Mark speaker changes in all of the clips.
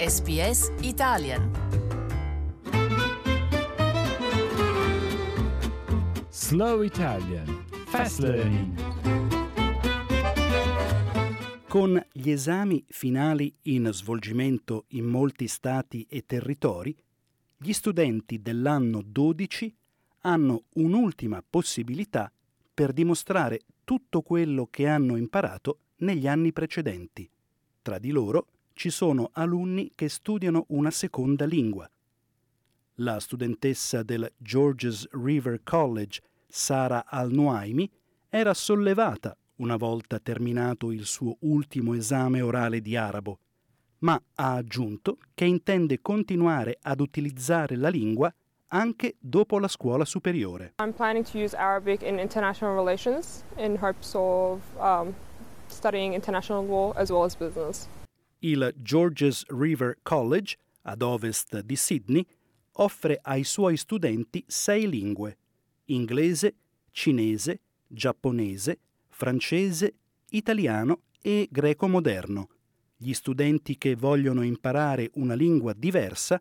Speaker 1: SBS Italian.
Speaker 2: Slow Italian Fast Learning.
Speaker 3: Con gli esami finali in svolgimento in molti stati e territori, gli studenti dell'anno 12 hanno un'ultima possibilità per dimostrare tutto quello che hanno imparato negli anni precedenti. Tra di loro ci sono alunni che studiano una seconda lingua. La studentessa del Georges River College, Sara Al-Nuaimi, era sollevata una volta terminato il suo ultimo esame orale di arabo, ma ha aggiunto che intende continuare ad utilizzare la lingua anche dopo la scuola superiore.
Speaker 4: I'm planning to use Arabic in international relations in hopes of um, studying international law as well as business.
Speaker 3: Il Georges River College, ad ovest di Sydney, offre ai suoi studenti sei lingue: inglese, cinese, giapponese, francese, italiano e greco moderno. Gli studenti che vogliono imparare una lingua diversa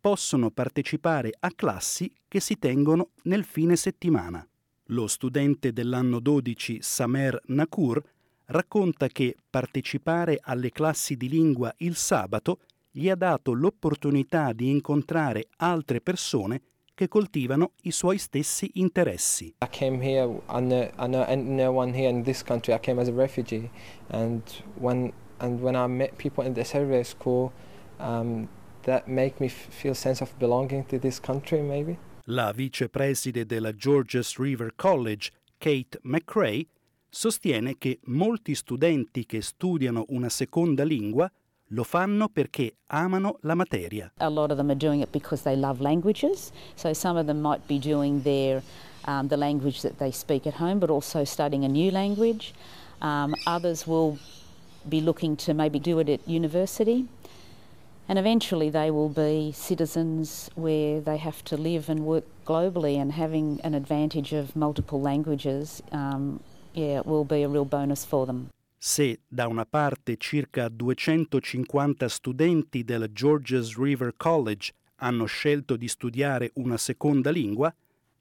Speaker 3: possono partecipare a classi che si tengono nel fine settimana. Lo studente dell'anno 12 Samer Nakur racconta che partecipare alle classi di lingua il sabato gli ha dato l'opportunità di incontrare altre persone che coltivano i suoi stessi interessi.
Speaker 5: I came here, I know, I know, one here in this country, I came as a refugee and when, and when I met people in the survey school um, that make me feel sense of belonging to this country maybe.
Speaker 3: La vicepreside della Georges River College, Kate McRae, sostiene che molti studenti che studiano una seconda lingua lo fanno perché amano la materia.
Speaker 6: A lot of them are doing it because they love languages. So some of them might be doing their um, the language that they speak at home, but also studying a new language. Um, others will be looking to maybe do it at university. And eventually they will be citizens where they have to live and work globally and having an advantage of multiple languages um, yeah, will be a real bonus for them.
Speaker 3: Se da una parte circa 250 studenti del Georges River College hanno scelto di studiare una seconda lingua,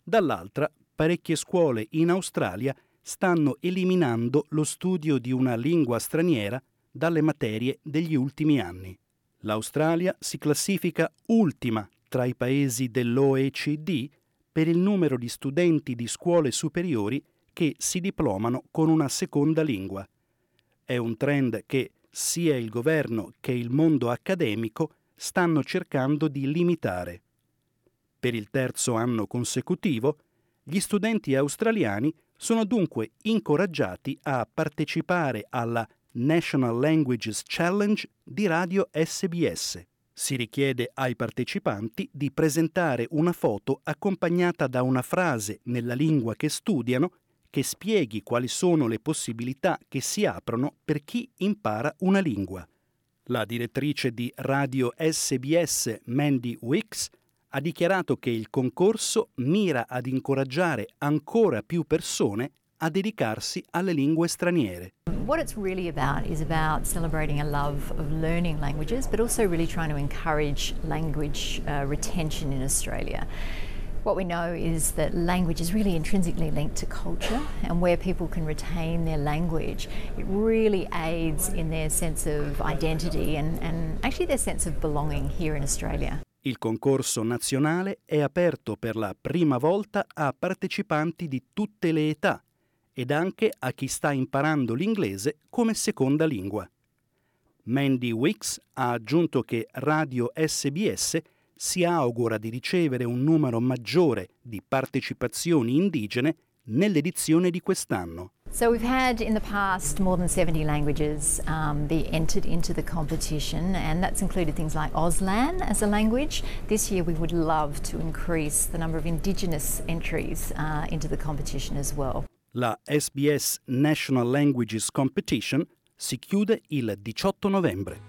Speaker 3: dall'altra parecchie scuole in Australia stanno eliminando lo studio di una lingua straniera dalle materie degli ultimi anni. L'Australia si classifica ultima tra i paesi dell'OECD per il numero di studenti di scuole superiori che si diplomano con una seconda lingua. È un trend che sia il governo che il mondo accademico stanno cercando di limitare. Per il terzo anno consecutivo, gli studenti australiani sono dunque incoraggiati a partecipare alla National Languages Challenge di Radio SBS. Si richiede ai partecipanti di presentare una foto accompagnata da una frase nella lingua che studiano che spieghi quali sono le possibilità che si aprono per chi impara una lingua. La direttrice di Radio SBS Mandy Wicks ha dichiarato che il concorso mira ad incoraggiare ancora più persone a dedicarsi alle lingue straniere.
Speaker 7: What it's really about is about celebrating a love of learning languages, but also really trying to encourage language uh, retention in Australia. What we know is that language is really intrinsically linked to culture, and where people can retain their language, it really aids in their sense of identity and, and actually their sense of belonging here in Australia.
Speaker 3: Il concorso nazionale è aperto per la prima volta a partecipanti di tutte le età ed anche a chi sta imparando l'inglese come seconda lingua. Mandy Wicks ha aggiunto che Radio SBS si augura di ricevere un numero maggiore di partecipazioni indigene nell'edizione di quest'anno.
Speaker 7: So we've had in the past more than 70 languages um, be entered into the competition and that's included things like Auslan as a language. This year we would love to increase the number of indigenous entries uh, into the competition as well.
Speaker 3: La SBS National Languages Competition si chiude il 18 novembre.